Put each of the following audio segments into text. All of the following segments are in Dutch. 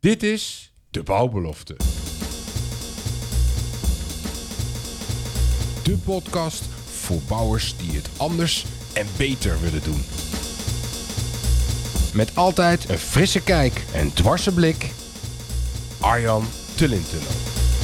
Dit is De Bouwbelofte. De podcast voor bouwers die het anders en beter willen doen. Met altijd een frisse kijk en dwarse blik. Arjan Tullintunnel.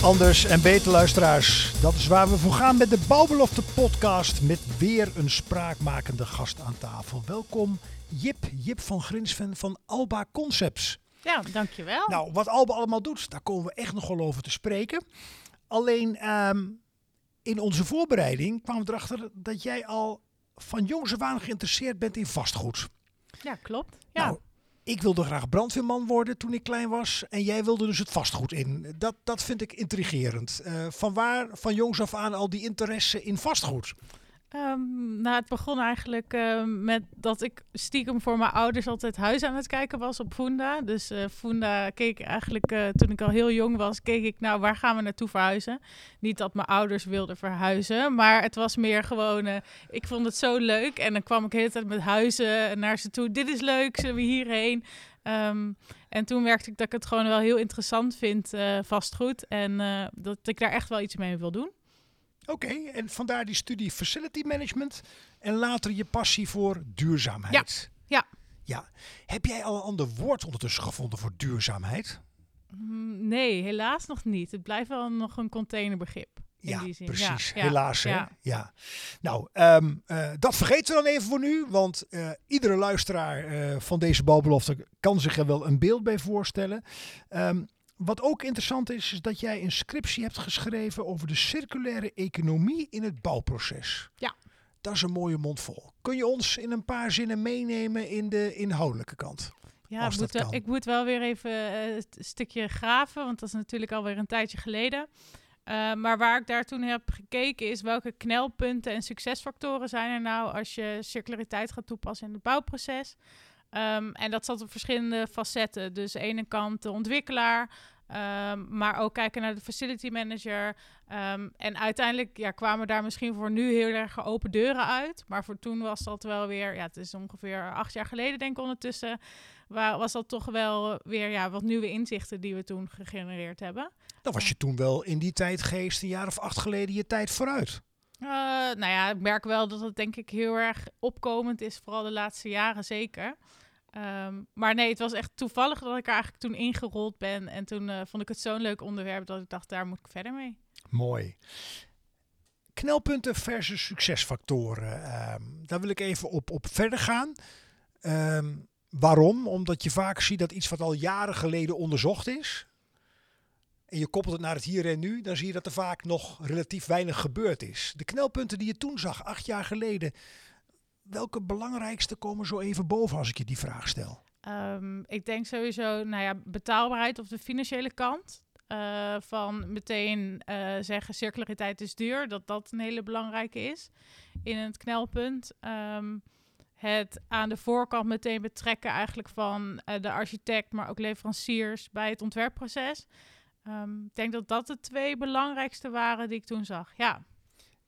Anders en beter luisteraars. Dat is waar we voor gaan met de Bouwbelofte podcast met weer een spraakmakende gast aan tafel. Welkom Jip, Jip van Grinsven van Alba Concepts. Ja, dankjewel. Nou, wat Alba allemaal doet, daar komen we echt nog wel over te spreken. Alleen ehm, in onze voorbereiding kwamen we erachter dat jij al van jongs af aan geïnteresseerd bent in vastgoed. ja, klopt. Ja. Nou, ik wilde graag brandweerman worden toen ik klein was. En jij wilde dus het vastgoed in. Dat, dat vind ik intrigerend. Eh van waar van jongs af aan al die interesse in vastgoed? Ehm, nou, het begon eigenlijk eh, met dat ik stiekem voor mijn ouders altijd huis aan het kijken was op Funda. Dus eh Funda keek eigenlijk, eh, toen ik al heel jong was, keek ik, nou, waar gaan we naartoe verhuizen? Niet dat mijn ouders wilden verhuizen, maar het was meer gewoon, eh, ik vond het zo leuk. En dan kwam ik de hele tijd met huizen naar ze toe. Dit is leuk, zullen we hierheen? Ehm, en toen merkte ik dat ik het gewoon wel heel interessant vind, vastgoed. En dat ik daar echt wel iets mee wil doen. Oké, en vandaar die studie Facility Management. En later je passie voor duurzaamheid. Ja, Ja. Heb jij al een ander woord ondertussen gevonden voor duurzaamheid? Mm, Nee, helaas nog niet. Het blijft wel nog een containerbegrip. In Ja, die zin. precies. Ja, ja, Helaas. Hè? ja. Ja. Nou, ehm, eh, dat vergeten we dan even voor nu. Want eh, iedere luisteraar eh, van deze balbelofte kan zich er wel een beeld bij voorstellen. Ehm, wat ook interessant is, is dat jij een scriptie hebt geschreven over de circulaire economie in het bouwproces. Ja. Dat is een mooie mond vol. Kun je ons in een paar zinnen meenemen in de inhoudelijke kant? Ja, ik moet, wel, ik moet wel weer even eh, het stukje graven, want dat is natuurlijk alweer een tijdje geleden. Eh, maar waar ik daar toen heb gekeken is welke knelpunten en succesfactoren zijn er nou als je circulariteit gaat toepassen in het bouwproces. Ehm, en dat zat op verschillende facetten. Dus aan de ene kant de ontwikkelaar, ehm, maar ook kijken naar de facility manager. Ehm, en uiteindelijk ja, kwamen daar misschien voor nu heel erg open deuren uit. Maar voor toen was dat wel weer, ja, het is ongeveer acht jaar geleden denk ik ondertussen wa- was dat toch wel weer ja, wat nieuwe inzichten die we toen gegenereerd hebben. Dan was je toen wel in die tijdgeest, een jaar of acht geleden, je tijd vooruit. Eh, nou ja, ik merk wel dat het denk ik heel erg opkomend is, vooral de laatste jaren zeker. Ehm, maar nee, het was echt toevallig dat ik eigenlijk toen ingerold ben. En toen eh, vond ik het zo'n leuk onderwerp dat ik dacht, daar moet ik verder mee. Mooi. Knelpunten versus succesfactoren. Ehm, daar wil ik even op, op verder gaan. Ehm, waarom? Omdat je vaak ziet dat iets wat al jaren geleden onderzocht is. En je koppelt het naar het hier en nu, dan zie je dat er vaak nog relatief weinig gebeurd is. De knelpunten die je toen zag, acht jaar geleden, welke belangrijkste komen zo even boven als ik je die vraag stel? Ehm, ik denk sowieso, nou ja, betaalbaarheid op de financiële kant. Eh, van meteen eh, zeggen circulariteit is duur, dat dat een hele belangrijke is in het knelpunt. Ehm, het aan de voorkant meteen betrekken eigenlijk van eh, de architect, maar ook leveranciers bij het ontwerpproces. Ehm, ik denk dat dat de twee belangrijkste waren die ik toen zag. Ja,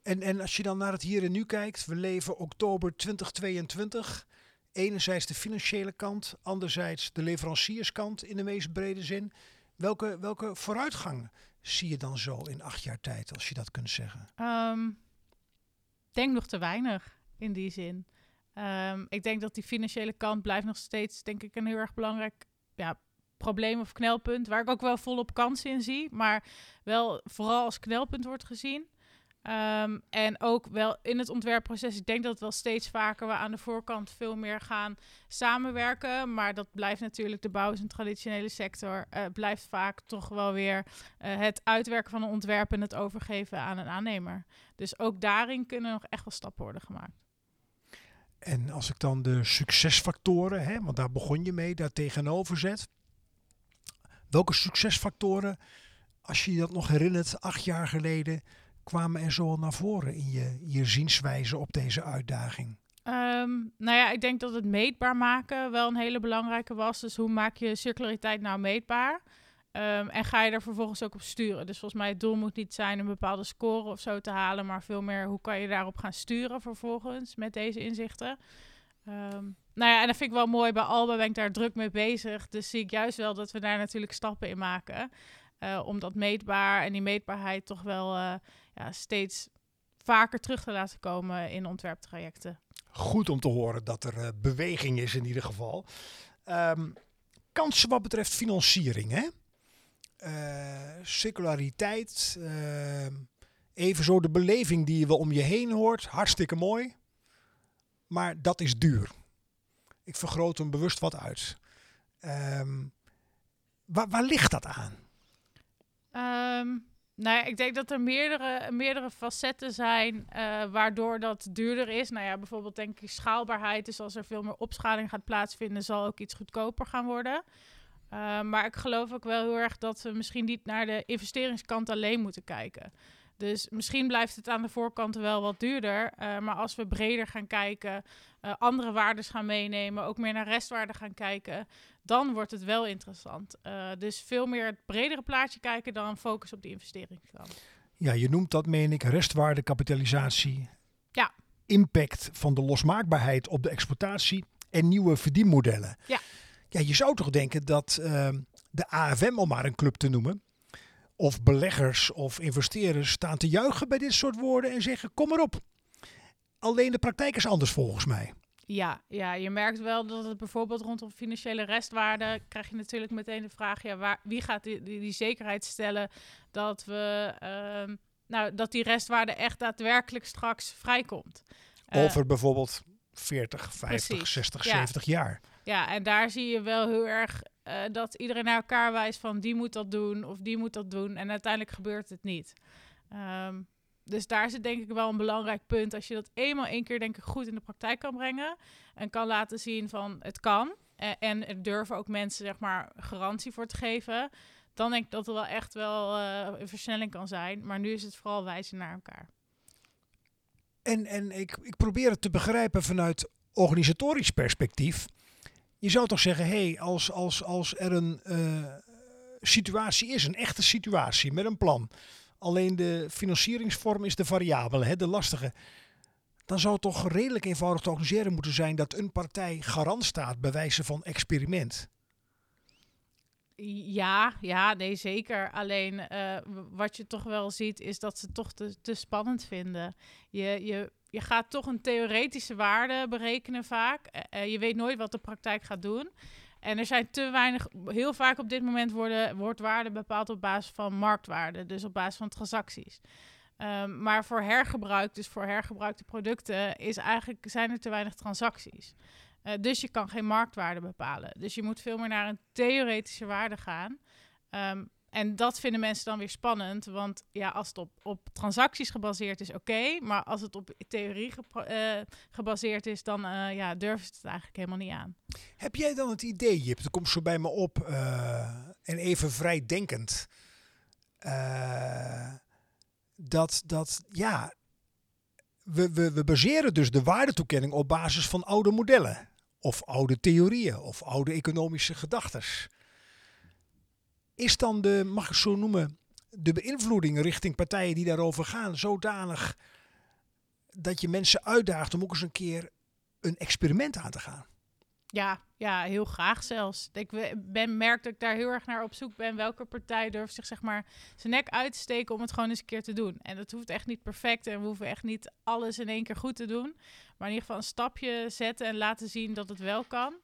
En, en als je dan naar het hier en nu kijkt, we leven oktober 2022. Enerzijds de financiële kant, anderzijds de leverancierskant in de meest brede zin. Welke, welke vooruitgang zie je dan zo in acht jaar tijd, als je dat kunt zeggen? Ehm, denk nog te weinig in die zin. Ehm, ik denk dat die financiële kant blijft nog steeds, denk ik, een heel erg belangrijk ja, probleem of knelpunt. Waar ik ook wel volop kansen in zie, maar wel vooral als knelpunt wordt gezien. Ehm, en ook wel in het ontwerpproces. Ik denk dat wel steeds vaker we aan de voorkant veel meer gaan samenwerken. Maar dat blijft natuurlijk, de bouw is een traditionele sector. eh, blijft vaak toch wel weer eh, het uitwerken van een ontwerp en het overgeven aan een aannemer. Dus ook daarin kunnen nog echt wel stappen worden gemaakt. En als ik dan de succesfactoren, hè, want daar begon je mee, daar tegenover zet. Welke succesfactoren, als je je dat nog herinnert, acht jaar geleden, kwamen er zo naar voren in je, je zienswijze op deze uitdaging? Ehm, nou ja, ik denk dat het meetbaar maken wel een hele belangrijke was. Dus hoe maak je circulariteit nou meetbaar? Ehm, en ga je er vervolgens ook op sturen? Dus volgens mij het doel moet niet zijn een bepaalde score of zo te halen, maar veel meer hoe kan je daarop gaan sturen vervolgens met deze inzichten. Ehm, nou ja, en dat vind ik wel mooi. Bij Alba ben ik daar druk mee bezig. Dus zie ik juist wel dat we daar natuurlijk stappen in maken. Uh, om dat meetbaar en die meetbaarheid toch wel uh, ja, steeds vaker terug te laten komen in ontwerptrajecten. Goed om te horen dat er uh, beweging is in ieder geval. Um, kansen wat betreft financiering, hè? circulariteit, ehm, even zo de beleving die je wel om je heen hoort, hartstikke mooi. Maar dat is duur. Ik vergroot hem bewust wat uit. Um, waar, waar, ligt dat aan? Um, nou ik denk dat er meerdere, meerdere facetten zijn uh, waardoor dat duurder is. Nou ja, bijvoorbeeld denk ik schaalbaarheid. Dus als er veel meer opschaling gaat plaatsvinden, zal ook iets goedkoper gaan worden. Uh, maar ik geloof ook wel heel erg dat we misschien niet naar de investeringskant alleen moeten kijken. Dus misschien blijft het aan de voorkant wel wat duurder. Uh, maar als we breder gaan kijken, andere waarden gaan meenemen, ook meer naar restwaarde gaan kijken, dan wordt het wel interessant. Uh, dus veel meer het bredere plaatje kijken dan focus op die investeringskant. Ja, je noemt dat, meen ik, restwaarde, kapitalisatie. Ja. Impact van de losmaakbaarheid op de exploitatie en nieuwe verdienmodellen. Ja. Ja, je zou toch denken dat ehm, de AFM, om maar een club te noemen, of beleggers of investeerders staan te juichen bij dit soort woorden en zeggen: kom erop. Alleen de praktijk is anders volgens mij. Ja, ja, je merkt wel dat het bijvoorbeeld rondom financiële restwaarde krijg je natuurlijk meteen de vraag: ja, waar, wie gaat die, die, die zekerheid stellen dat we uh, nou, dat die restwaarde echt daadwerkelijk straks vrijkomt? Over uh, bijvoorbeeld 40, 50, precies. 60, ja. 70 jaar. Ja, en daar zie je wel heel erg uh, dat iedereen naar elkaar wijst van die moet dat doen of die moet dat doen. En uiteindelijk gebeurt het niet. Um, dus daar zit denk ik wel een belangrijk punt. Als je dat eenmaal één keer denk ik goed in de praktijk kan brengen. En kan laten zien van het kan. En, en er durven ook mensen zeg maar garantie voor te geven. Dan denk ik dat er wel echt wel uh, een versnelling kan zijn. Maar nu is het vooral wijzen naar elkaar. En, en ik, ik probeer het te begrijpen vanuit organisatorisch perspectief. Je zou toch zeggen, hé, hey, als, als, als er een uh, situatie is, een echte situatie met een plan Alleen de financieringsvorm is de variabele, hè, de lastige. Dan zou het toch redelijk eenvoudig te organiseren moeten zijn dat een partij garant staat bij wijze van experiment. Ja, ja, nee, zeker. Alleen uh, wat je toch wel ziet, is dat ze toch te, te spannend vinden. Je, je, je gaat toch een theoretische waarde berekenen vaak. Uh, je weet nooit wat de praktijk gaat doen. En er zijn te weinig, heel vaak op dit moment worden, wordt waarde bepaald op basis van marktwaarde, dus op basis van transacties. Um, maar voor hergebruik, dus voor hergebruikte producten, is eigenlijk, zijn er te weinig transacties. Uh, dus je kan geen marktwaarde bepalen. Dus je moet veel meer naar een theoretische waarde gaan. Um, en dat vinden mensen dan weer spannend, want ja, als het op, op transacties gebaseerd is, oké. maar als het op theorie ge, uh, gebaseerd is, dan uh, ja, durven ze het eigenlijk helemaal niet aan. Heb jij dan het idee, Jip, er komt zo bij me op, uh, en even vrijdenkend, dat, dat ja, we, we, we baseren dus de waardetoekenning op basis van oude modellen. Of oude theorieën, of oude economische gedachten is dan de, mag ik zo noemen, de beïnvloeding richting partijen die daarover gaan zodanig dat je mensen uitdaagt om ook eens een keer een experiment aan te gaan? Ja, ja, heel graag zelfs. Ik ben, merk dat ik daar heel erg naar op zoek ben. Welke partij durft zich zeg maar zijn nek uit te steken om het gewoon eens een keer te doen. En dat hoeft echt niet perfect en we hoeven echt niet alles in één keer goed te doen. Maar in ieder geval een stapje zetten en laten zien dat het wel kan.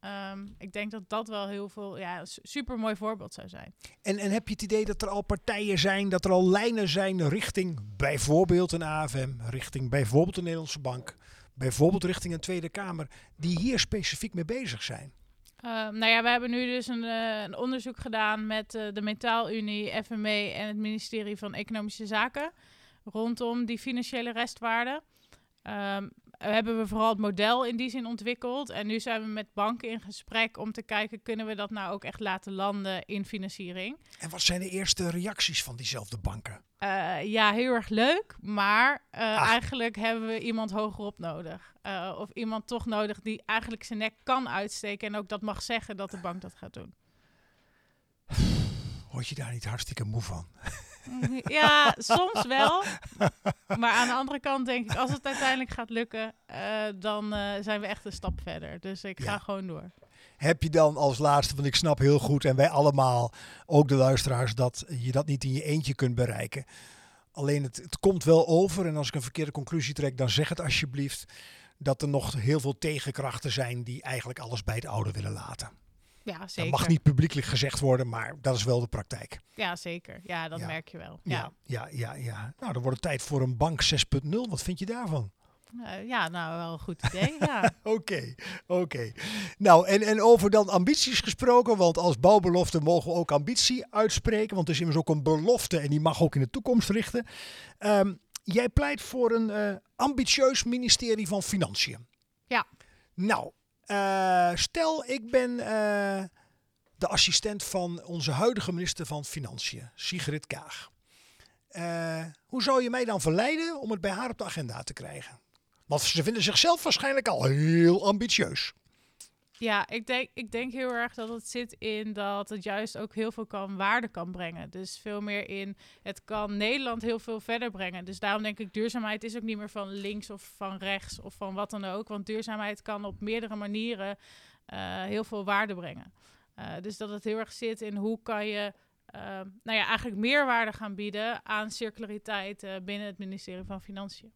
Um, ik denk dat dat wel heel veel, ja, super mooi voorbeeld zou zijn. En, en heb je het idee dat er al partijen zijn, dat er al lijnen zijn richting bijvoorbeeld een AFM, richting bijvoorbeeld een Nederlandse bank, bijvoorbeeld richting een Tweede Kamer, die hier specifiek mee bezig zijn? Uh, nou ja, we hebben nu dus een, uh, een onderzoek gedaan met uh, de Metaalunie, FME en het ministerie van Economische Zaken rondom die financiële restwaarde. Um, hebben we vooral het model in die zin ontwikkeld. En nu zijn we met banken in gesprek om te kijken, kunnen we dat nou ook echt laten landen in financiering? En wat zijn de eerste reacties van diezelfde banken? Uh, ja, heel erg leuk. Maar uh, eigenlijk hebben we iemand hogerop nodig. Uh, of iemand toch nodig die eigenlijk zijn nek kan uitsteken en ook dat mag zeggen dat de bank dat gaat doen. Word je daar niet hartstikke moe van? Ja, soms wel. Maar aan de andere kant denk ik, als het uiteindelijk gaat lukken, eh, dan eh, zijn we echt een stap verder. Dus ik ga Ja. gewoon door. Heb je dan als laatste, want ik snap heel goed en wij allemaal, ook de luisteraars, dat je dat niet in je eentje kunt bereiken. Alleen het, het komt wel over en als ik een verkeerde conclusie trek, dan zeg het alsjeblieft dat er nog heel veel tegenkrachten zijn die eigenlijk alles bij het oude willen laten. Ja, Dat zeker. mag niet publiekelijk gezegd worden, maar dat is wel de praktijk. Ja, zeker. Ja, dat Ja. merk je wel. Ja, Ja, ja, ja, ja. Nou, dan wordt het tijd voor een bank 6.0. Wat vind je daarvan? Eh, ja nou wel een goed idee. ja. Oké, oké. Nou, en, en over dan ambities gesproken, want als bouwbelofte mogen we ook ambitie uitspreken, want het is immers ook een belofte en die mag ook in de toekomst richten. Ehm, jij pleit voor een eh, ambitieus ministerie van Financiën. Ja. Nou, eh, stel ik ben eh, de assistent van onze huidige minister van Financiën, Sigrid Kaag. Eh, hoe zou je mij dan verleiden om het bij haar op de agenda te krijgen? Want ze vinden zichzelf waarschijnlijk al heel ambitieus. Ja, ik denk, ik denk heel erg dat het zit in dat het juist ook heel veel kan waarde kan brengen. Dus veel meer in, het kan Nederland heel veel verder brengen. Dus daarom denk ik, duurzaamheid is ook niet meer van links of van rechts of van wat dan ook. Want duurzaamheid kan op meerdere manieren eh, heel veel waarde brengen. Eh, dus dat het heel erg zit in hoe kan je, eh, nou ja, eigenlijk meerwaarde gaan bieden aan circulariteit binnen het ministerie van Financiën.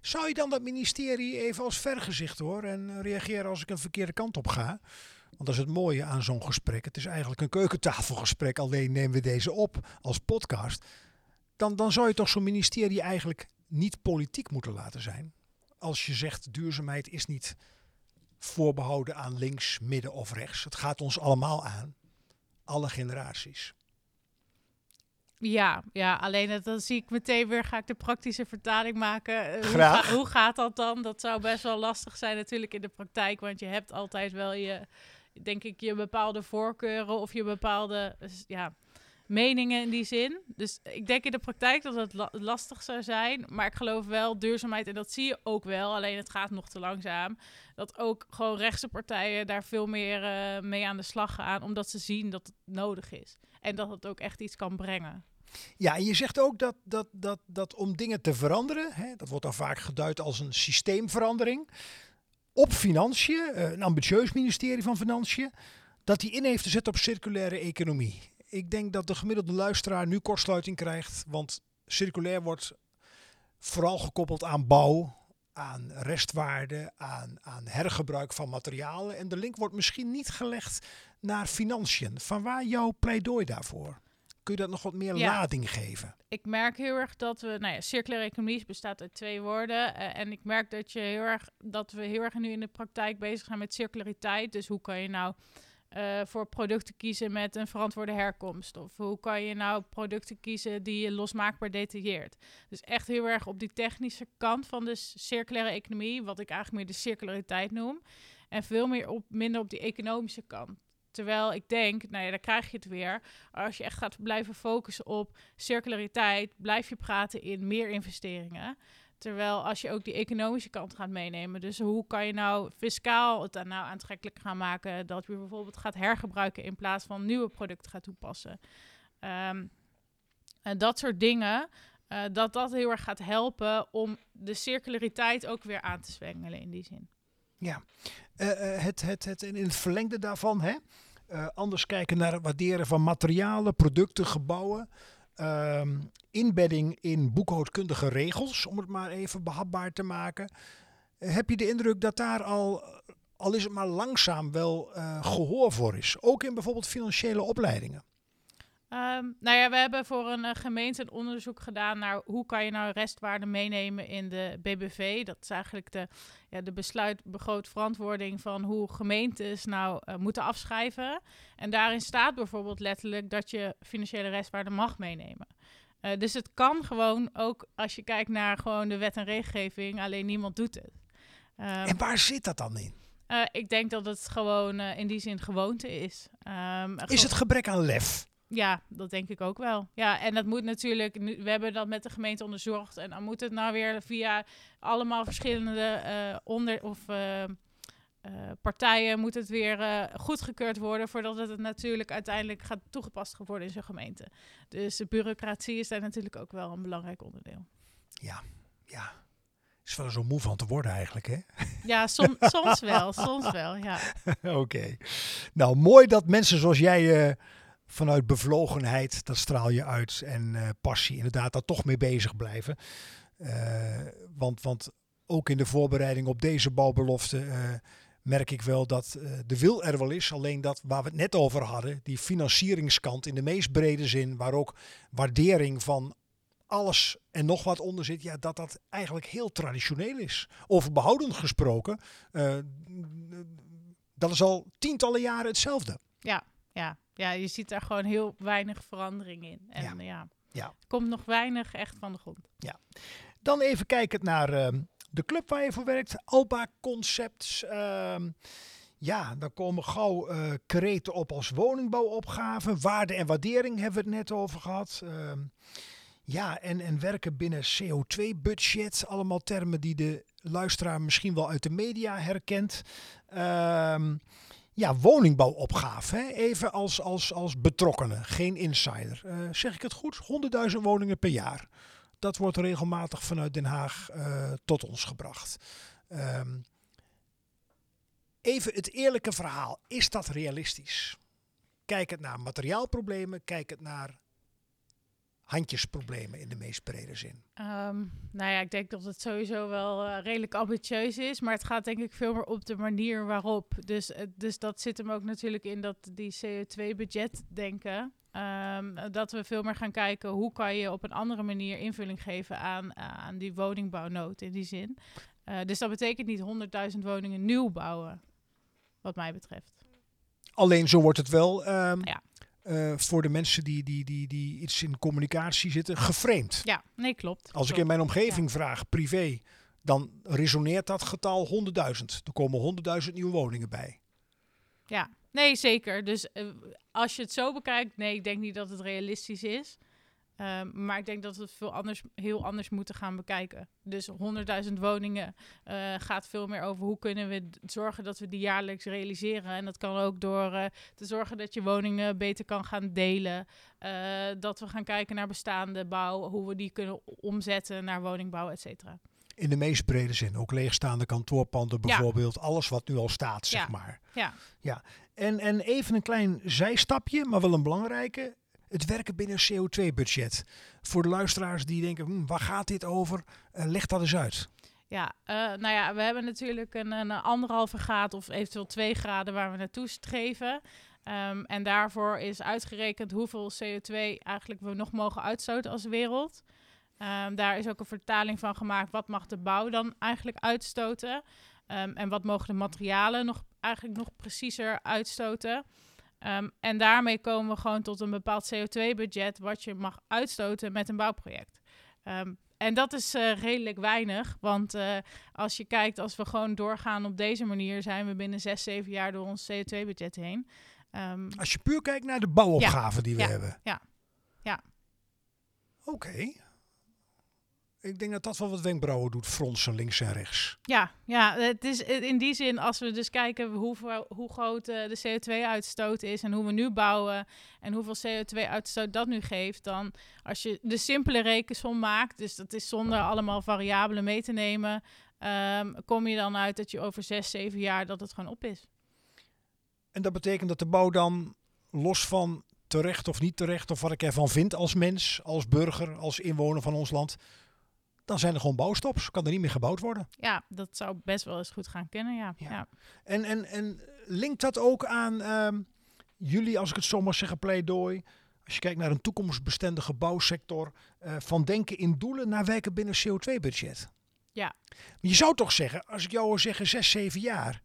Zou je dan dat ministerie even als vergezicht hoor en reageren als ik een verkeerde kant op ga? Want dat is het mooie aan zo'n gesprek. Het is eigenlijk een keukentafelgesprek, alleen nemen we deze op als podcast. Dan, dan zou je toch zo'n ministerie eigenlijk niet politiek moeten laten zijn. Als je zegt duurzaamheid is niet voorbehouden aan links, midden of rechts. Het gaat ons allemaal aan. Alle generaties. Ja, ja, alleen dan zie ik meteen weer, ga ik de praktische vertaling maken. Eh, hoe Graag. ga- hoe gaat dat dan? Dat zou best wel lastig zijn natuurlijk in de praktijk, want je hebt altijd wel je, denk ik, je bepaalde voorkeuren of je bepaalde ja, meningen in die zin. Dus ik denk in de praktijk dat het la- lastig zou zijn, maar ik geloof wel duurzaamheid, en dat zie je ook wel, alleen het gaat nog te langzaam, dat ook gewoon rechtse partijen daar veel meer eh, mee aan de slag gaan, omdat ze zien dat het nodig is. En dat het ook echt iets kan brengen. Ja, en je zegt ook dat, dat, dat, dat om dingen te veranderen, hè, dat wordt dan vaak geduid als een systeemverandering, op financiën, eh, een ambitieus ministerie van Financiën, dat die in heeft te zetten op circulaire economie. Ik denk dat de gemiddelde luisteraar nu kortsluiting krijgt, want circulair wordt vooral gekoppeld aan bouw, aan restwaarde, aan, aan hergebruik van materialen. En de link wordt misschien niet gelegd naar financiën. Van waar jouw pleidooi daarvoor? Kun je dat nog wat meer Ja. lading geven? ik merk heel erg dat we, nou ja, circulaire economie bestaat uit twee woorden. eh, en ik merk dat, je heel erg, dat we heel erg nu in de praktijk bezig zijn met circulariteit. Dus hoe kan je nou eh, voor producten kiezen met een verantwoorde herkomst? Of hoe kan je nou producten kiezen die je losmaakbaar detailleert? Dus echt heel erg op die technische kant van de circulaire economie, wat ik eigenlijk meer de circulariteit noem. En veel meer op, minder op die economische kant. Terwijl ik denk, nou ja, daar krijg je het weer. Als je echt gaat blijven focussen op circulariteit, blijf je praten in meer investeringen. Terwijl als je ook die economische kant gaat meenemen. Dus hoe kan je nou fiscaal het dan nou aantrekkelijk gaan maken dat je bijvoorbeeld gaat hergebruiken in plaats van nieuwe producten gaat toepassen. Ehm, en dat soort dingen, eh, dat dat heel erg gaat helpen om de circulariteit ook weer aan te zwengelen in die zin. Ja, het, het, het, en in het verlengde daarvan, hè? eh, anders kijken naar het waarderen van materialen, producten, gebouwen. ehm, inbedding in boekhoudkundige regels, om het maar even behapbaar te maken. Eh, heb je de indruk dat daar al, al is het maar langzaam, wel eh, gehoor voor is? Ook in bijvoorbeeld financiële opleidingen. Ehm, nou ja, we hebben voor een eh, gemeente een onderzoek gedaan naar hoe kan je nou restwaarde meenemen in de BBV. Dat is eigenlijk de, ja, de besluit begroot verantwoording van hoe gemeentes nou eh, moeten afschrijven. En daarin staat bijvoorbeeld letterlijk dat je financiële restwaarde mag meenemen. Eh, dus het kan gewoon ook als je kijkt naar gewoon de wet en regelgeving, alleen niemand doet het. Ehm, En waar zit dat dan in? ik denk dat het gewoon in die zin gewoonte is. Ehm, Is het gebrek aan lef? Ja, dat denk ik ook wel. Ja, en dat moet natuurlijk, we hebben dat met de gemeente onderzocht. En dan moet het nou weer via allemaal verschillende eh, onder of eh, eh, partijen moet het weer uh, goedgekeurd worden voordat het natuurlijk uiteindelijk gaat toegepast worden in zijn gemeente. Dus de bureaucratie is daar natuurlijk ook wel een belangrijk onderdeel. Ja, ja. Is wel zo moe van te worden eigenlijk, hè? Ja, som, soms wel, soms wel, ja. Oké. Nou, mooi dat mensen zoals jij uh, vanuit bevlogenheid, dat straal je uit, en passie inderdaad daar toch mee bezig blijven. want, want ook in de voorbereiding op deze bouwbelofte merk ik wel dat de wil er wel is. Alleen dat waar we het net over hadden, die financieringskant in de meest brede zin, waar ook waardering van alles en nog wat onder zit, ja, dat dat eigenlijk heel traditioneel is. Over behoudend gesproken, dat is al tientallen jaren hetzelfde. Ja, ja, ja, je ziet daar gewoon heel weinig verandering in. En ja, ja, ja. komt nog weinig echt van de grond. Ja. Dan even kijken naar uh, de club waar je voor werkt, Alba Concepts. Uh, ja, dan komen gauw uh, kreten op als woningbouwopgave. Waarde en waardering hebben we het net over gehad. Uh, ja, en, en werken binnen CO2-budget. Allemaal termen die de luisteraar misschien wel uit de media herkent. Ja, woningbouwopgave. Hè? Even als, als, als betrokkenen, geen insider. Uh, zeg ik het goed? 100.000 woningen per jaar dat wordt regelmatig vanuit Den Haag uh, tot ons gebracht. Um, even het eerlijke verhaal. Is dat realistisch? Kijk het naar materiaalproblemen, kijk het naar handjesproblemen in de meest brede zin? Um, nou ja, ik denk dat het sowieso wel uh, redelijk ambitieus is, maar het gaat denk ik veel meer op de manier waarop. Dus, uh, dus dat zit hem ook natuurlijk in dat die CO2-budget denken. Um, dat we veel meer gaan kijken hoe kan je op een andere manier invulling geven aan, aan die woningbouwnood in die zin. Uh, dus dat betekent niet 100.000 woningen nieuw bouwen, wat mij betreft. Alleen zo wordt het wel um, ja. Uh, voor de mensen die, die, die, die iets in communicatie zitten, geframed. Ja, nee, klopt. Als klopt. ik in mijn omgeving ja. vraag, privé, dan resoneert dat getal 100.000. Er komen 100.000 nieuwe woningen bij. Ja, nee, zeker. Dus uh, als je het zo bekijkt, nee, ik denk niet dat het realistisch is. Uh, maar ik denk dat we het veel anders, heel anders moeten gaan bekijken. Dus 100.000 woningen uh, gaat veel meer over hoe kunnen we zorgen dat we die jaarlijks realiseren. En dat kan ook door uh, te zorgen dat je woningen beter kan gaan delen. dat we gaan kijken naar bestaande bouw, hoe we die kunnen omzetten naar woningbouw, et cetera. In de meest brede zin, ook leegstaande kantoorpanden bijvoorbeeld. Ja. Alles wat nu al staat, zeg ja. maar. Ja. ja. En, en even een klein zijstapje, maar wel een belangrijke het werken binnen een CO2-budget. Voor de luisteraars die denken, hm, waar gaat dit over? Uh, leg dat eens uit. Ja, uh, nou ja, we hebben natuurlijk een, een anderhalve graad of eventueel twee graden waar we naartoe streven. Um, en daarvoor is uitgerekend hoeveel CO2 eigenlijk we nog mogen uitstoten als wereld. Um, daar is ook een vertaling van gemaakt. Wat mag de bouw dan eigenlijk uitstoten? Um, en wat mogen de materialen nog eigenlijk nog preciezer uitstoten? Um, en daarmee komen we gewoon tot een bepaald CO2-budget wat je mag uitstoten met een bouwproject. Um, en dat is uh, redelijk weinig, want uh, als je kijkt, als we gewoon doorgaan op deze manier, zijn we binnen 6, 7 jaar door ons CO2-budget heen. Um, als je puur kijkt naar de bouwopgave ja, die we ja, hebben. Ja, ja. Oké. Okay. Ik denk dat dat wel wat wenkbrauwen doet, fronsen links en rechts. Ja, ja, het is in die zin, als we dus kijken hoe, hoe groot uh, de CO2-uitstoot is en hoe we nu bouwen en hoeveel CO2-uitstoot dat nu geeft, dan als je de simpele rekensom maakt, dus dat is zonder allemaal variabelen mee te nemen, um, kom je dan uit dat je over zes, zeven jaar dat het gewoon op is. En dat betekent dat de bouw dan los van terecht of niet terecht, of wat ik ervan vind als mens, als burger, als inwoner van ons land, dan zijn er gewoon bouwstops. Kan er niet meer gebouwd worden. Ja, dat zou best wel eens goed gaan kunnen, ja. ja. ja. En, en, en linkt dat ook aan um, jullie, als ik het zo mag zeggen, pleidooi... Als je kijkt naar een toekomstbestendige bouwsector... Uh, van denken in doelen naar werken binnen CO2-budget. Ja. Je zou toch zeggen, als ik jou wil zeggen zes, zeven jaar...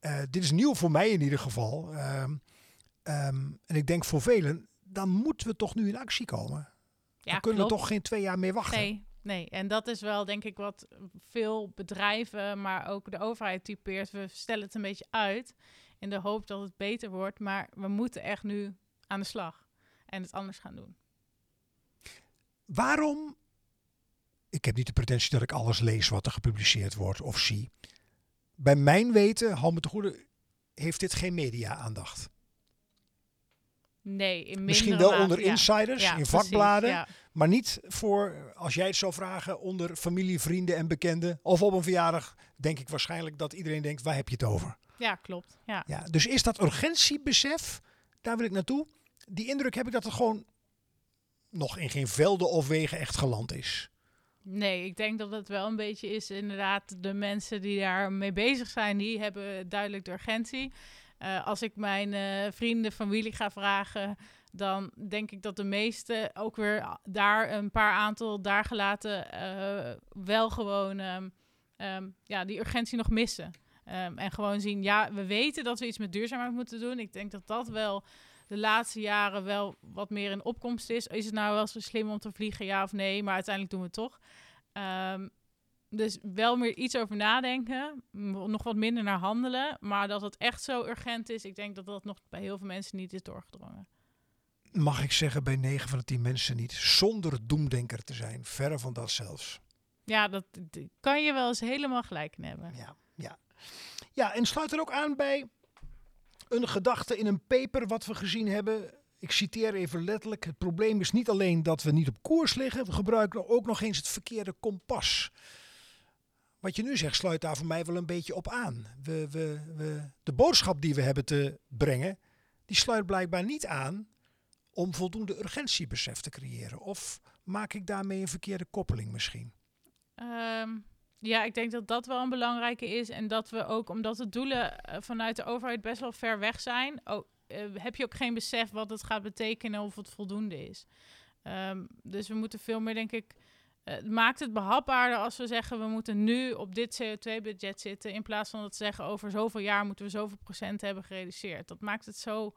Uh, dit is nieuw voor mij in ieder geval. Um, um, en ik denk voor velen, dan moeten we toch nu in actie komen. Ja, dan kunnen klopt. we toch geen twee jaar meer wachten. Nee, Nee, en dat is wel denk ik wat veel bedrijven, maar ook de overheid typeert. We stellen het een beetje uit in de hoop dat het beter wordt, maar we moeten echt nu aan de slag en het anders gaan doen. Waarom? Ik heb niet de pretentie dat ik alles lees wat er gepubliceerd wordt of zie. bij mijn weten, hou me te goede, heeft dit geen media-aandacht. Nee, in Misschien wel onder ja. insiders, Ja, in precies, vakbladen. Ja. Maar niet voor, als jij het zou vragen, onder familie, vrienden en bekenden. Of op een verjaardag, denk ik waarschijnlijk dat iedereen denkt, waar heb je het over? ja, klopt. Ja. Ja, dus is dat urgentiebesef, daar wil ik naartoe. Die indruk heb ik dat het gewoon nog in geen velden of wegen echt geland is. Nee, ik denk dat het wel een beetje is inderdaad de mensen die daar mee bezig zijn, die hebben duidelijk de urgentie. Eh, als ik mijn eh, vrienden, familie ga vragen, dan denk ik dat de meesten ook weer daar een paar aantal daar gelaten eh, wel gewoon ehm, ehm, ja, die urgentie nog missen. Ehm, en gewoon zien, ja, we weten dat we iets met duurzaamheid moeten doen. Ik denk dat dat wel de laatste jaren wel wat meer in opkomst is. Is het nou wel zo slim om te vliegen, ja of nee? Maar uiteindelijk doen we het toch. Dus wel meer iets over nadenken, nog wat minder naar handelen. Maar dat het echt zo urgent is, ik denk dat dat nog bij heel veel mensen niet is doorgedrongen. Mag ik zeggen bij 9 van de 10 mensen niet, zonder doemdenker te zijn. Verre van dat zelfs. Ja, dat kan je wel eens helemaal gelijk in hebben. Ja, ja. ja, en sluit er ook aan bij een gedachte in een paper wat we gezien hebben. Ik citeer even letterlijk. Het probleem is niet alleen dat we niet op koers liggen, we gebruiken ook nog eens het verkeerde kompas. Wat je nu zegt sluit daar voor mij wel een beetje op aan. We, we, we, de boodschap die we hebben te brengen, die sluit blijkbaar niet aan om voldoende urgentiebesef te creëren. Of maak ik daarmee een verkeerde koppeling misschien? Ehm, ja, ik denk dat dat wel een belangrijke is. En dat we ook, omdat de doelen eh, vanuit de overheid best wel ver weg zijn, eh, heb je ook geen besef wat het gaat betekenen of het voldoende is. Ehm, dus we moeten veel meer, denk ik, het maakt het behapbaarder als we zeggen we moeten nu op dit CO2-budget zitten, in plaats van dat te zeggen over zoveel jaar moeten we zoveel procent hebben gereduceerd. Dat maakt het zo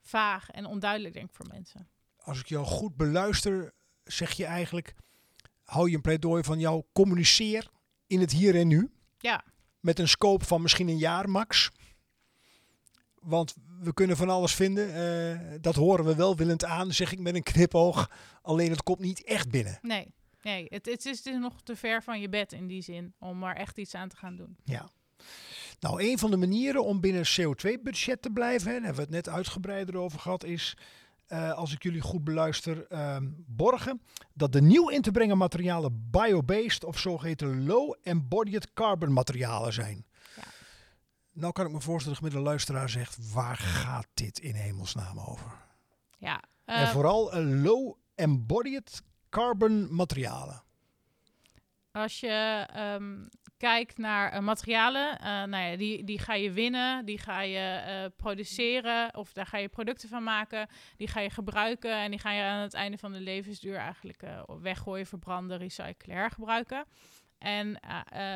vaag en onduidelijk, denk ik, voor mensen. als ik jou goed beluister, zeg je eigenlijk, hou je een pleidooi van jou, communiceer in het hier en nu. Ja. Met een scope van misschien een jaar max. Want we kunnen van alles vinden. eh, dat horen we wel willend aan, zeg ik met een knipoog. Alleen het komt niet echt binnen. Nee, nee het, het is dus nog te ver van je bed in die zin om er echt iets aan te gaan doen. Ja. Nou, een van de manieren om binnen CO2-budget te blijven, hè, daar hebben we het net uitgebreider over gehad, is, eh, als ik jullie goed beluister, ehm, borgen dat de nieuw in te brengen materialen biobased of zogeheten low-embodied carbon materialen zijn. Ja. Nou kan ik me voorstellen dat de gemiddelde luisteraar zegt, waar gaat dit in hemelsnaam over? Ja, en eh, vooral low-embodied carbon materialen. als je ehm, kijkt naar eh, materialen, eh, nou ja, die, die ga je winnen, die ga je eh, produceren of daar ga je producten van maken, die ga je gebruiken en die ga je aan het einde van de levensduur eigenlijk weggooien, verbranden, recyclen, hergebruiken. En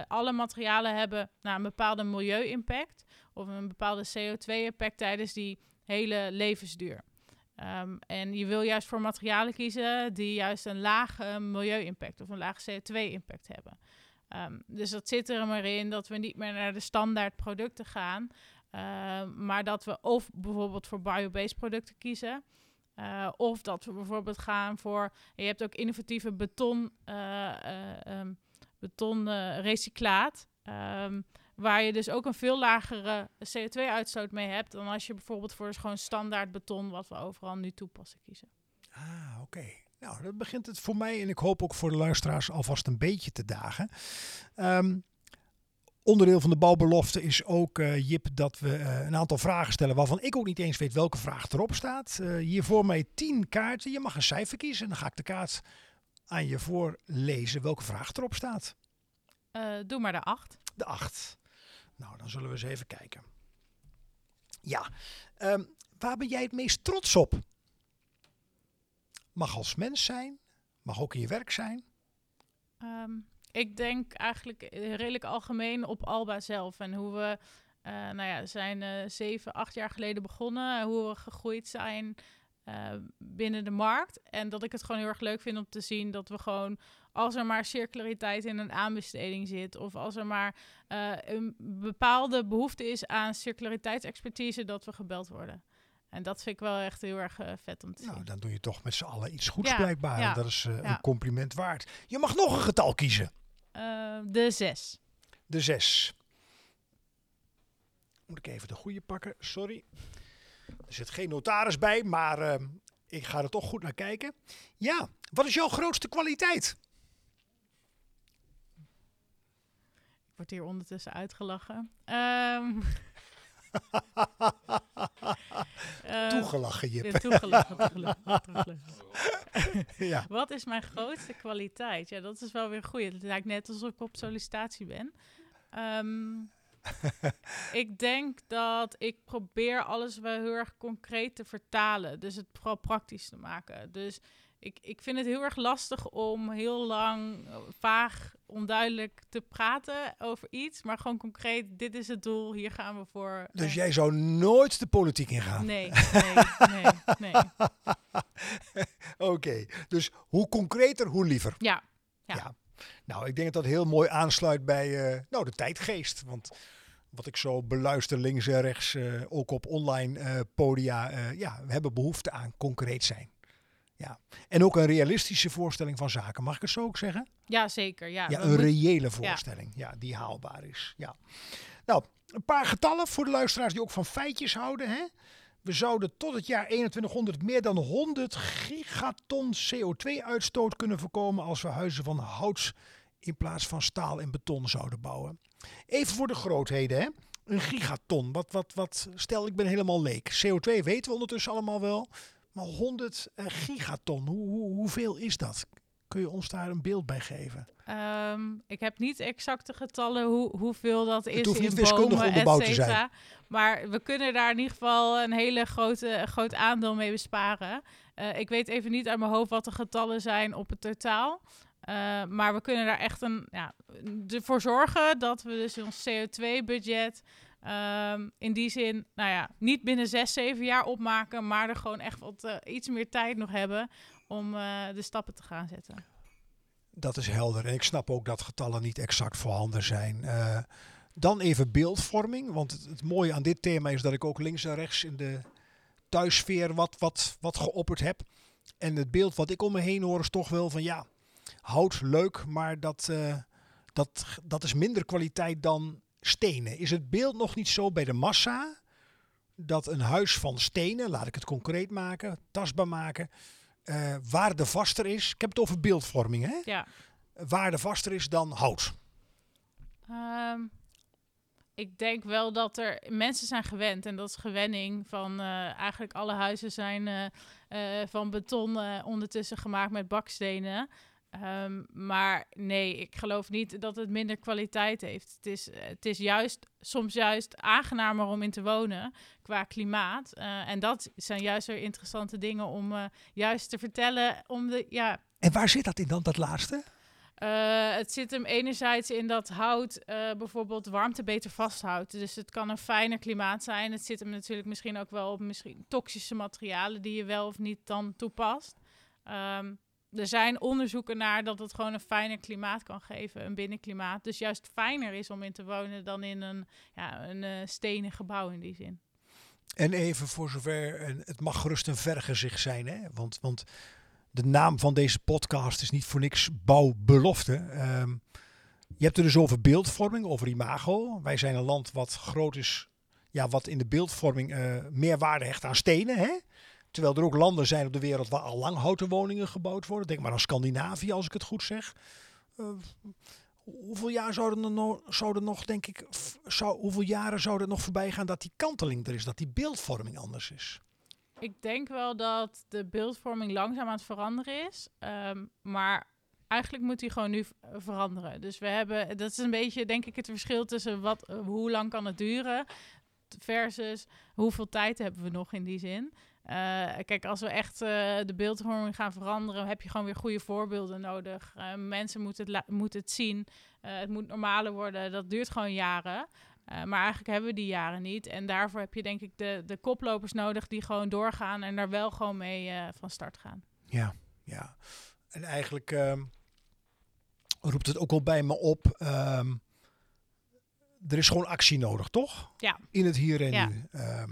alle materialen hebben nou, een bepaalde milieu-impact of een bepaalde CO2-impact tijdens die hele levensduur. Ehm, en je wil juist voor materialen kiezen die juist een lage milieu-impact of een lage CO2-impact hebben. Ehm, dus dat zit er maar in dat we niet meer naar de standaard producten gaan, ehm, maar dat we of bijvoorbeeld voor biobased producten kiezen. eh, of dat we bijvoorbeeld gaan voor. Je hebt ook innovatieve beton, eh, eh, beton recyclaat. Waar je dus ook een veel lagere CO2-uitstoot mee hebt dan als je bijvoorbeeld voor gewoon standaard beton, wat we overal nu toepassen, kiezen. Ah, oké. Nou, dat begint het voor mij en ik hoop ook voor de luisteraars alvast een beetje te dagen. Ehm, onderdeel van de bouwbelofte is ook, eh, Jip, dat we eh, een aantal vragen stellen waarvan ik ook niet eens weet welke vraag erop staat. Eh, hier voor mij tien kaarten. Je mag een cijfer kiezen en dan ga ik de kaart aan je voorlezen welke vraag erop staat. Doe maar de acht. De acht. Nou, dan zullen we eens even kijken. Ja, ehm, waar ben jij het meest trots op? Mag als mens zijn, mag ook in je werk zijn. Ehm, ik denk eigenlijk eh, redelijk algemeen op Alba zelf en hoe we, eh, nou ja, zijn eh, zeven, acht jaar geleden begonnen, hoe we gegroeid zijn binnen de markt. En dat ik het gewoon heel erg leuk vind om te zien dat we gewoon, als er maar circulariteit in een aanbesteding zit, of als er maar eh, een bepaalde behoefte is aan circulariteitsexpertise, dat we gebeld worden. En dat vind ik wel echt heel erg eh, vet om te zien. Nou, dan doe je toch met z'n allen iets goeds Ja, blijkbaar. ja, En dat is eh, ja. een compliment waard. Je mag nog een getal kiezen. De zes. De zes. Moet ik even de goede pakken, sorry. Er zit geen notaris bij, maar ik ga er toch goed naar kijken. Ja, wat is jouw grootste kwaliteit? Word hier ondertussen uitgelachen. Ehm eh, Toegelachen, Jip. ja, toegelachen, toegelachen, toegelachen. ja. Wat is mijn grootste kwaliteit? Ja, dat is wel weer goed. Het lijkt net alsof ik op sollicitatie ben. Ehm, ik denk dat ik probeer alles wel heel erg concreet te vertalen. Dus het vooral praktisch te maken. Dus ik, ik vind het heel erg lastig om heel lang eh, vaag, onduidelijk te praten over iets. Maar gewoon concreet, dit is het doel, hier gaan we voor. Dus jij zou nooit de politiek ingaan? Nee, nee, nee, nee. Oké, dus hoe concreter, hoe liever. Ja, Ja. Ja. Nou, ik denk dat dat heel mooi aansluit bij eh, nou, de tijdgeest. Want wat ik zo beluister links en rechts, eh, ook op online eh, podia, ja, we hebben behoefte aan concreet zijn. Ja. En ook een realistische voorstelling van zaken, mag ik het zo ook zeggen? ja zeker. Ja, Ja, een reële voorstelling, ja. die haalbaar is. Ja. Nou, een paar getallen voor de luisteraars die ook van feitjes houden. Hè? We zouden tot het jaar 2100 meer dan 100 gigaton CO2-uitstoot kunnen voorkomen als we huizen van hout in plaats van staal en beton zouden bouwen. Even voor de grootheden, hè? Een gigaton. Wat, wat, wat, stel, ik ben helemaal leek. CO2 weten we ondertussen allemaal wel. Maar 100 eh, gigaton, hoe, hoe, hoeveel is dat? Kun je ons daar een beeld bij geven? Ehm, ik heb niet exacte getallen hoe, hoeveel dat is hoeft in niet wiskundig bomen, onderbouwd te zijn. Maar we kunnen daar in ieder geval een hele grote, groot aandeel mee besparen. Eh, ik weet even niet uit mijn hoofd wat de getallen zijn op het totaal. Eh, maar we kunnen daar echt een, ja, ervoor zorgen dat we dus ons CO2-budget ehm, in die zin, nou ja, niet binnen zes, zeven jaar opmaken, maar er gewoon echt wat eh, iets meer tijd nog hebben om eh, de stappen te gaan zetten. Dat is helder. En ik snap ook dat getallen niet exact voorhanden zijn. Eh, dan even beeldvorming. Want het, mooie aan dit thema is dat ik ook links en rechts in de thuissfeer wat, wat, wat geopperd heb. En het beeld wat ik om me heen hoor is toch wel van ja, hout leuk, maar dat, dat, dat is minder kwaliteit dan stenen. Is het beeld nog niet zo bij de massa dat een huis van stenen, laat ik het concreet maken, tastbaar maken, eh waardevaster is? Ik heb het over beeldvorming, hè? Ja. waardevaster is dan hout. Ehm, ik denk wel dat er mensen zijn gewend en dat is gewenning van eh, eigenlijk alle huizen zijn eh, van beton ondertussen gemaakt met bakstenen. Ehm, maar nee, ik geloof niet dat het minder kwaliteit heeft. Het is, het is juist soms juist aangenamer om in te wonen qua klimaat. Eh, en dat zijn juist weer interessante dingen om eh, juist te vertellen. Om de, ja, En waar zit dat in dan, dat laatste? eh, het zit hem enerzijds in dat hout eh, bijvoorbeeld warmte beter vasthoudt. Dus het kan een fijner klimaat zijn. Het zit hem natuurlijk misschien ook wel op misschien toxische materialen die je wel of niet dan toepast. Ehm, er zijn onderzoeken naar dat het gewoon een fijner klimaat kan geven, een binnenklimaat. Dus juist fijner is om in te wonen dan in een, ja, een eh, stenen gebouw in die zin. En even voor zover, en het mag gerust een vergezicht zijn, hè? Want, want de naam van deze podcast is niet voor niks bouwbelofte. Ehm, je hebt het dus over beeldvorming, over imago. Wij zijn een land wat groot is, ja, wat in de beeldvorming eh, meer waarde hecht aan stenen, hè? Terwijl er ook landen zijn op de wereld waar al lang houten woningen gebouwd worden. Denk maar aan Scandinavië, als ik het goed zeg. Eh, hoeveel jaar zouden er, zouden nog, denk ik, zou, hoeveel jaren zouden er nog voorbij gaan dat die kanteling er is, dat die beeldvorming anders is? Ik denk wel dat de beeldvorming langzaam aan het veranderen is. ehm, maar eigenlijk moet die gewoon nu veranderen. Dus we hebben, dat is een beetje, denk ik, het verschil tussen wat, hoe lang kan het duren versus hoeveel tijd hebben we nog in die zin. Eh, kijk, als we echt eh, de beeldvorming gaan veranderen, heb je gewoon weer goede voorbeelden nodig. Eh, mensen moeten het, moeten het zien. Het moet normaler worden. Dat duurt gewoon jaren. Maar eigenlijk hebben we die jaren niet. En daarvoor heb je denk ik de, de koplopers nodig die gewoon doorgaan en daar wel gewoon mee van start gaan. Ja, ja. En eigenlijk ehm, roept het ook al bij me op. ehm, er is gewoon actie nodig, toch? Ja. In het hier en Ja. nu. Ehm,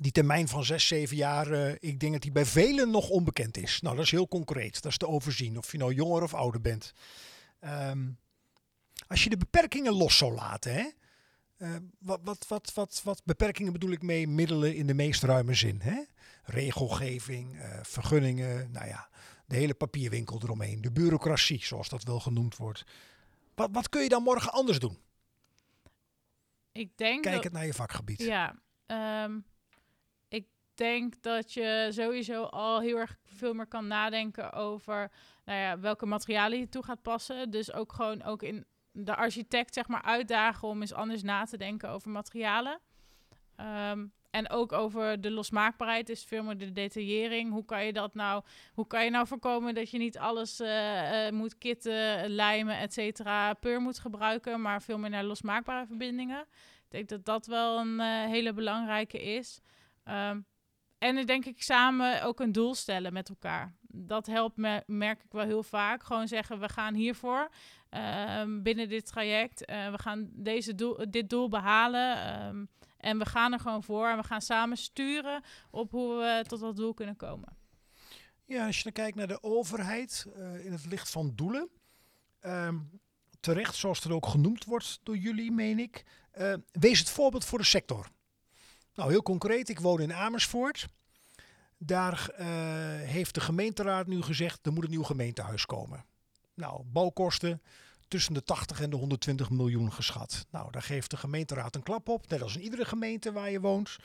die termijn van zes, zeven jaar, eh, ik denk dat die bij velen nog onbekend is. Nou, dat is heel concreet. Dat is te overzien, of je nou jonger of ouder bent. Ehm, als je de beperkingen los zou laten, hè? Eh, wat, wat, wat, wat, wat beperkingen bedoel ik mee? Middelen in de meest ruime zin. Hè? Regelgeving, eh, vergunningen, nou ja, de hele papierwinkel eromheen. De bureaucratie, zoals dat wel genoemd wordt. Wat, wat kun je dan morgen anders doen? Ik denk Kijk het naar je vakgebied. Ja, ehm, ik denk dat je sowieso al heel erg veel meer kan nadenken over nou ja, welke materialen je toe gaat passen. Dus ook gewoon ook in de architect zeg maar uitdagen om eens anders na te denken over materialen. Ehm, en ook over de losmaakbaarheid, dus veel meer de detaillering. Hoe kan je dat nou, hoe kan je nou voorkomen dat je niet alles eh, eh, moet kitten, lijmen, et cetera, peur moet gebruiken, maar veel meer naar losmaakbare verbindingen. Ik denk dat dat wel een eh, hele belangrijke is. Ehm, en dan denk ik samen ook een doel stellen met elkaar. Dat helpt me, merk ik wel heel vaak. Gewoon zeggen, we gaan hiervoor ehm, binnen dit traject. we gaan deze doel, dit doel behalen. Ehm, en we gaan er gewoon voor en we gaan samen sturen op hoe we tot dat doel kunnen komen. Ja, als je dan kijkt naar de overheid uh, in het licht van doelen. Uh, terecht, zoals het ook genoemd wordt door jullie, meen ik. Uh, wees het voorbeeld voor de sector. Nou, heel concreet, ik woon in Amersfoort. Daar uh, heeft de gemeenteraad nu gezegd, er moet een nieuw gemeentehuis komen. Nou, bouwkosten tussen de 80 en de 120 miljoen geschat. Nou, daar geeft de gemeenteraad een klap op, net als in iedere gemeente waar je woont.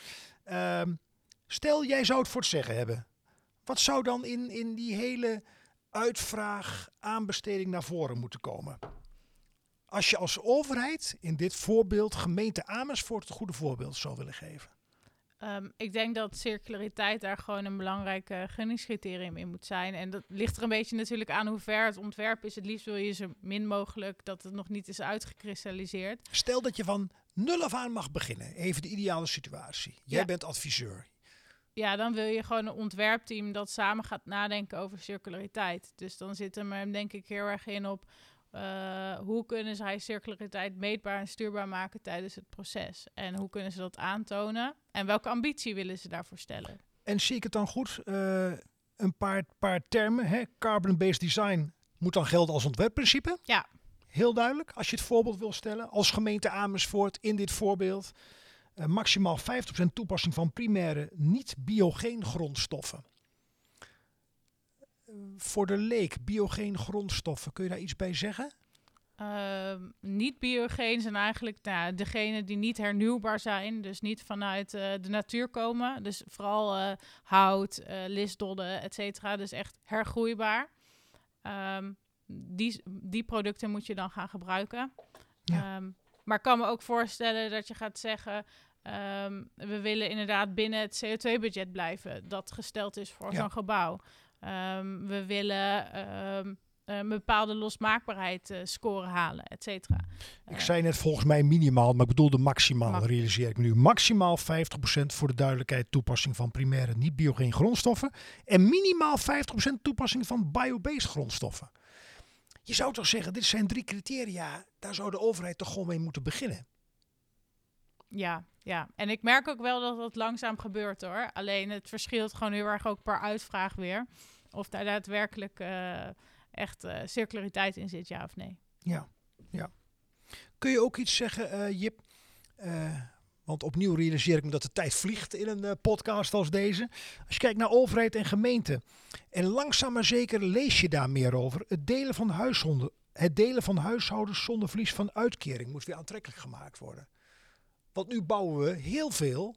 Uh, stel, jij zou het voor het zeggen hebben. Wat zou dan in, in die hele uitvraag, aanbesteding naar voren moeten komen? Als je als overheid in dit voorbeeld gemeente Amersfoort het goede voorbeeld zou willen geven. Um, ik denk dat circulariteit daar gewoon een belangrijk uh, gunningscriterium in moet zijn. En dat ligt er een beetje natuurlijk aan hoe ver het ontwerp is. Het liefst wil je zo min mogelijk dat het nog niet is uitgekristalliseerd. Stel dat je van nul af aan mag beginnen. Even de ideale situatie. Jij ja. bent adviseur. Ja, dan wil je gewoon een ontwerpteam dat samen gaat nadenken over circulariteit. Dus dan zit er denk ik heel erg in op uh, hoe kunnen zij circulariteit meetbaar en stuurbaar maken tijdens het proces? En hoe kunnen ze dat aantonen? En welke ambitie willen ze daarvoor stellen? En zie ik het dan goed? Uh, een paar, paar termen. Carbon-based design moet dan gelden als ontwerpprincipe. Ja. Heel duidelijk. Als je het voorbeeld wil stellen, als gemeente Amersfoort in dit voorbeeld. Uh, maximaal 50% toepassing van primaire niet-biogeen grondstoffen voor de leek, biogeen grondstoffen, kun je daar iets bij zeggen? Uh, niet biogeen zijn eigenlijk nou, degene die niet hernieuwbaar zijn, dus niet vanuit uh, de natuur komen. Dus vooral uh, hout, uh, lisdodden, et cetera. Dus echt hergroeibaar. Um, die, die producten moet je dan gaan gebruiken. Ja. Um, maar ik kan me ook voorstellen dat je gaat zeggen... Um, we willen inderdaad binnen het CO2-budget blijven dat gesteld is voor ja. zo'n gebouw. Um, we willen um, een bepaalde losmaakbaarheid uh, score halen, et cetera. Ik uh, zei net volgens mij minimaal, maar ik bedoelde maximaal, mag realiseer ik nu. Maximaal 50% voor de duidelijkheid toepassing van primaire niet-biogeen grondstoffen. En minimaal 50% toepassing van biobased grondstoffen. Je zou toch zeggen, dit zijn drie criteria, daar zou de overheid toch gewoon mee moeten beginnen. Ja, ja. En ik merk ook wel dat dat langzaam gebeurt hoor. Alleen het verschilt gewoon heel erg ook per uitvraag weer. Of daar daadwerkelijk uh, echt uh, circulariteit in zit, ja of nee. Ja, ja. Kun je ook iets zeggen, uh, Jip? want opnieuw realiseer ik me dat de tijd vliegt in een podcast als deze. Als je kijkt naar overheid en gemeente. En langzaam maar zeker lees je daar meer over. Het delen van huishonden. Het delen van huishoudens zonder verlies van uitkering moet weer aantrekkelijk gemaakt worden. Want nu bouwen we heel veel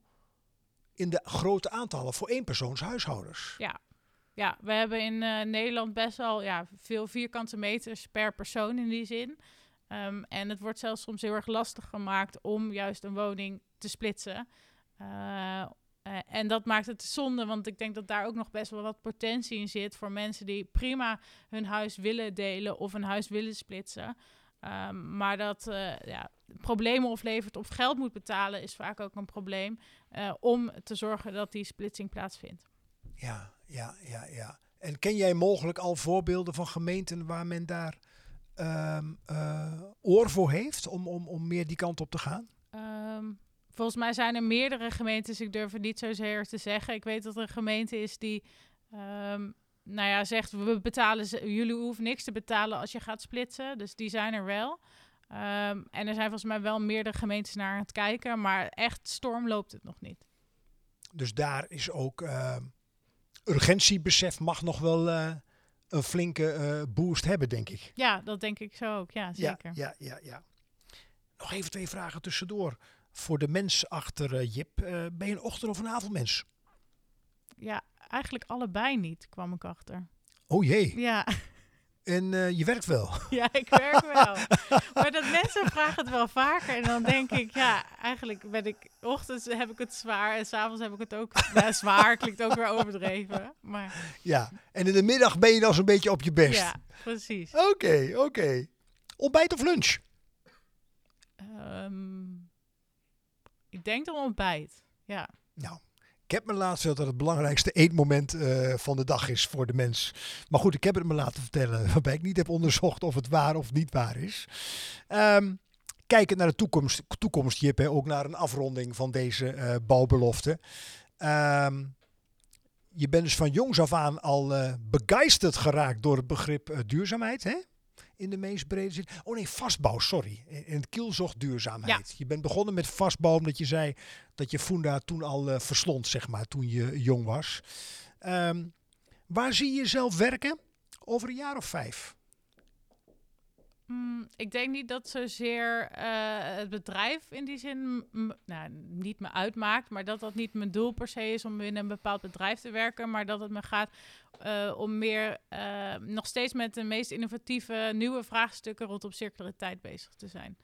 in de grote aantallen voor eenpersoonshuishoudens. Ja. Ja, we hebben in uh, Nederland best wel ja, veel vierkante meters per persoon in die zin. Um, en het wordt zelfs soms heel erg lastig gemaakt om juist een woning te splitsen. Uh, uh, en dat maakt het zonde, want ik denk dat daar ook nog best wel wat potentie in zit voor mensen die prima hun huis willen delen of een huis willen splitsen. Um, maar dat uh, ja, problemen oplevert of geld moet betalen, is vaak ook een probleem om te zorgen dat die splitsing plaatsvindt. Ja, ja, ja, ja. En ken jij mogelijk al voorbeelden van gemeenten waar men daar um, uh, oor voor heeft om, om, om meer die kant op te gaan? Um, volgens mij zijn er meerdere gemeentes, ik durf het niet zozeer te zeggen. Ik weet dat er een gemeente is die um, nou ja, zegt we betalen, jullie hoeven niks te betalen als je gaat splitsen. Dus die zijn er wel. Ehm, en er zijn volgens mij wel meerdere gemeentes naar aan het kijken, maar echt storm loopt het nog niet. Dus daar is ook uh, urgentiebesef mag nog wel uh, een flinke uh, boost hebben, denk ik. Ja, dat denk ik zo ook. Ja, zeker. Ja, ja, ja. ja. Nog even twee vragen tussendoor. Voor de mens achter Jip, ben je een ochtend- of een avondmens? Ja, eigenlijk allebei niet, kwam ik achter. Oh jee. Ja. En uh, je werkt wel. Ja, ik werk wel. maar dat mensen vragen het wel vaker. En dan denk ik, ja, eigenlijk ben ik... Ochtends heb ik het zwaar en s'avonds heb ik het ook... Nou, zwaar klinkt ook weer overdreven. Maar... Ja, en in de middag ben je dan zo'n beetje op je best. Ja, precies. Oké, okay, oké. Okay. Ontbijt of lunch? Um, ik denk dan ontbijt, ja. Nou, ik heb me verteld dat het belangrijkste eetmoment uh, van de dag is voor de mens. Maar goed, ik heb het me laten vertellen waarbij ik niet heb onderzocht of het waar of niet waar is. Um, kijkend naar de toekomst, toekomst Jip, hè, ook naar een afronding van deze uh, bouwbelofte. Um, je bent dus van jongs af aan al uh, begeisterd geraakt door het begrip duurzaamheid, hè? In de meest brede zin. Oh nee, vastbouw, sorry. In het kielzocht duurzaamheid. Ja. Je bent begonnen met vastbouw omdat je zei dat je Funda toen al uh, verslond, zeg maar, toen je jong was. Um, waar zie je jezelf werken over een jaar of vijf? Mm, ik denk niet dat zozeer uh, het bedrijf in die zin nou, niet me uitmaakt, maar dat dat niet mijn doel per se is om in een bepaald bedrijf te werken, maar dat het me gaat uh, om meer uh, nog steeds met de meest innovatieve nieuwe vraagstukken rondom circulariteit bezig te zijn.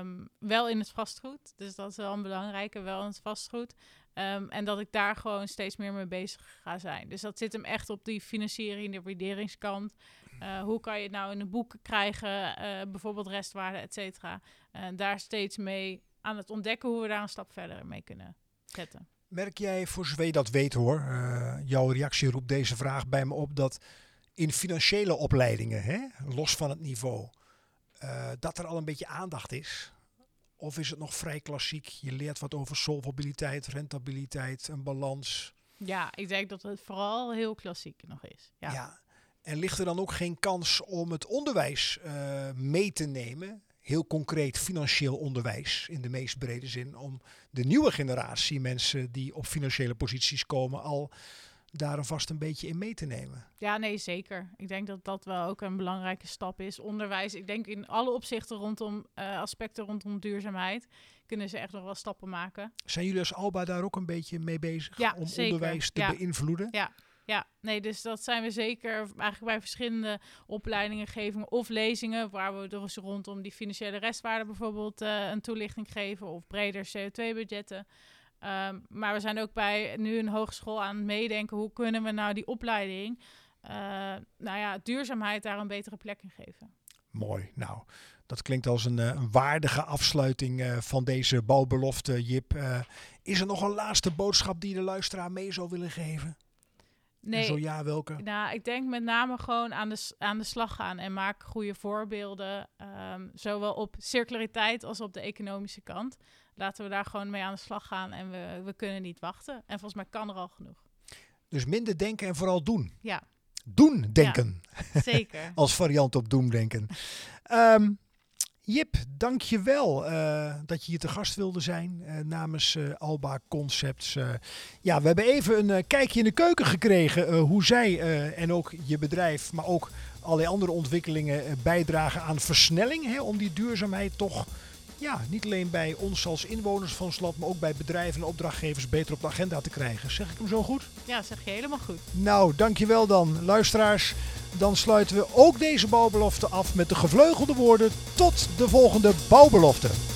Um, wel in het vastgoed, dus dat is wel een belangrijke, wel in het vastgoed. Um, en dat ik daar gewoon steeds meer mee bezig ga zijn. Dus dat zit hem echt op die financiering, de waarderingskant. Uh, hoe kan je het nou in de boeken krijgen, uh, bijvoorbeeld restwaarde, et cetera. En daar steeds mee aan het ontdekken hoe we daar een stap verder mee kunnen zetten. Merk jij, voor zover je dat weet hoor, jouw reactie roept deze vraag bij me op, dat in financiële opleidingen, hè, los van het niveau, dat er al een beetje aandacht is? Of is het nog vrij klassiek? Je leert wat over solvabiliteit, rentabiliteit, een balans. Ja, ik denk dat het vooral heel klassiek nog is. Ja. ja. En ligt er dan ook geen kans om het onderwijs uh, mee te nemen? Heel concreet financieel onderwijs in de meest brede zin. Om de nieuwe generatie mensen die op financiële posities komen al daar vast een beetje in mee te nemen. Ja, nee, zeker. Ik denk dat dat wel ook een belangrijke stap is. Onderwijs, ik denk in alle opzichten rondom uh, aspecten rondom duurzaamheid kunnen ze echt nog wel stappen maken. Zijn jullie als Alba daar ook een beetje mee bezig ja, om zeker. onderwijs te ja. beïnvloeden? Ja, ja, nee, dus dat zijn we zeker eigenlijk bij verschillende opleidingen geven of lezingen, waar we dus rondom die financiële restwaarde bijvoorbeeld uh, een toelichting geven of breder CO2-budgetten. Um, maar we zijn ook bij nu een hogeschool aan het meedenken, hoe kunnen we nou die opleiding, uh, nou ja, duurzaamheid daar een betere plek in geven. Mooi, nou, dat klinkt als een, een waardige afsluiting van deze bouwbelofte, Jip. is er nog een laatste boodschap die de luisteraar mee zou willen geven? Nee, en zo ja, welke? Nou, ik denk met name gewoon aan de, aan de slag gaan en maak goede voorbeelden. Um, zowel op circulariteit als op de economische kant. Laten we daar gewoon mee aan de slag gaan en we, we kunnen niet wachten. En volgens mij kan er al genoeg. Dus minder denken en vooral doen. Ja. Doen denken. Ja, zeker. als variant op doen denken. Um, Jip, dank je wel uh, dat je hier te gast wilde zijn uh, namens uh, Alba Concepts. ja, we hebben even een kijkje in de keuken gekregen hoe zij en ook je bedrijf, maar ook allerlei andere ontwikkelingen bijdragen aan versnelling hè, om die duurzaamheid toch ja, niet alleen bij ons als inwoners van Slot, maar ook bij bedrijven en opdrachtgevers beter op de agenda te krijgen. Zeg ik hem zo goed? Ja, zeg je helemaal goed. Nou, dankjewel dan, luisteraars. Dan sluiten we ook deze bouwbelofte af met de gevleugelde woorden tot de volgende bouwbelofte.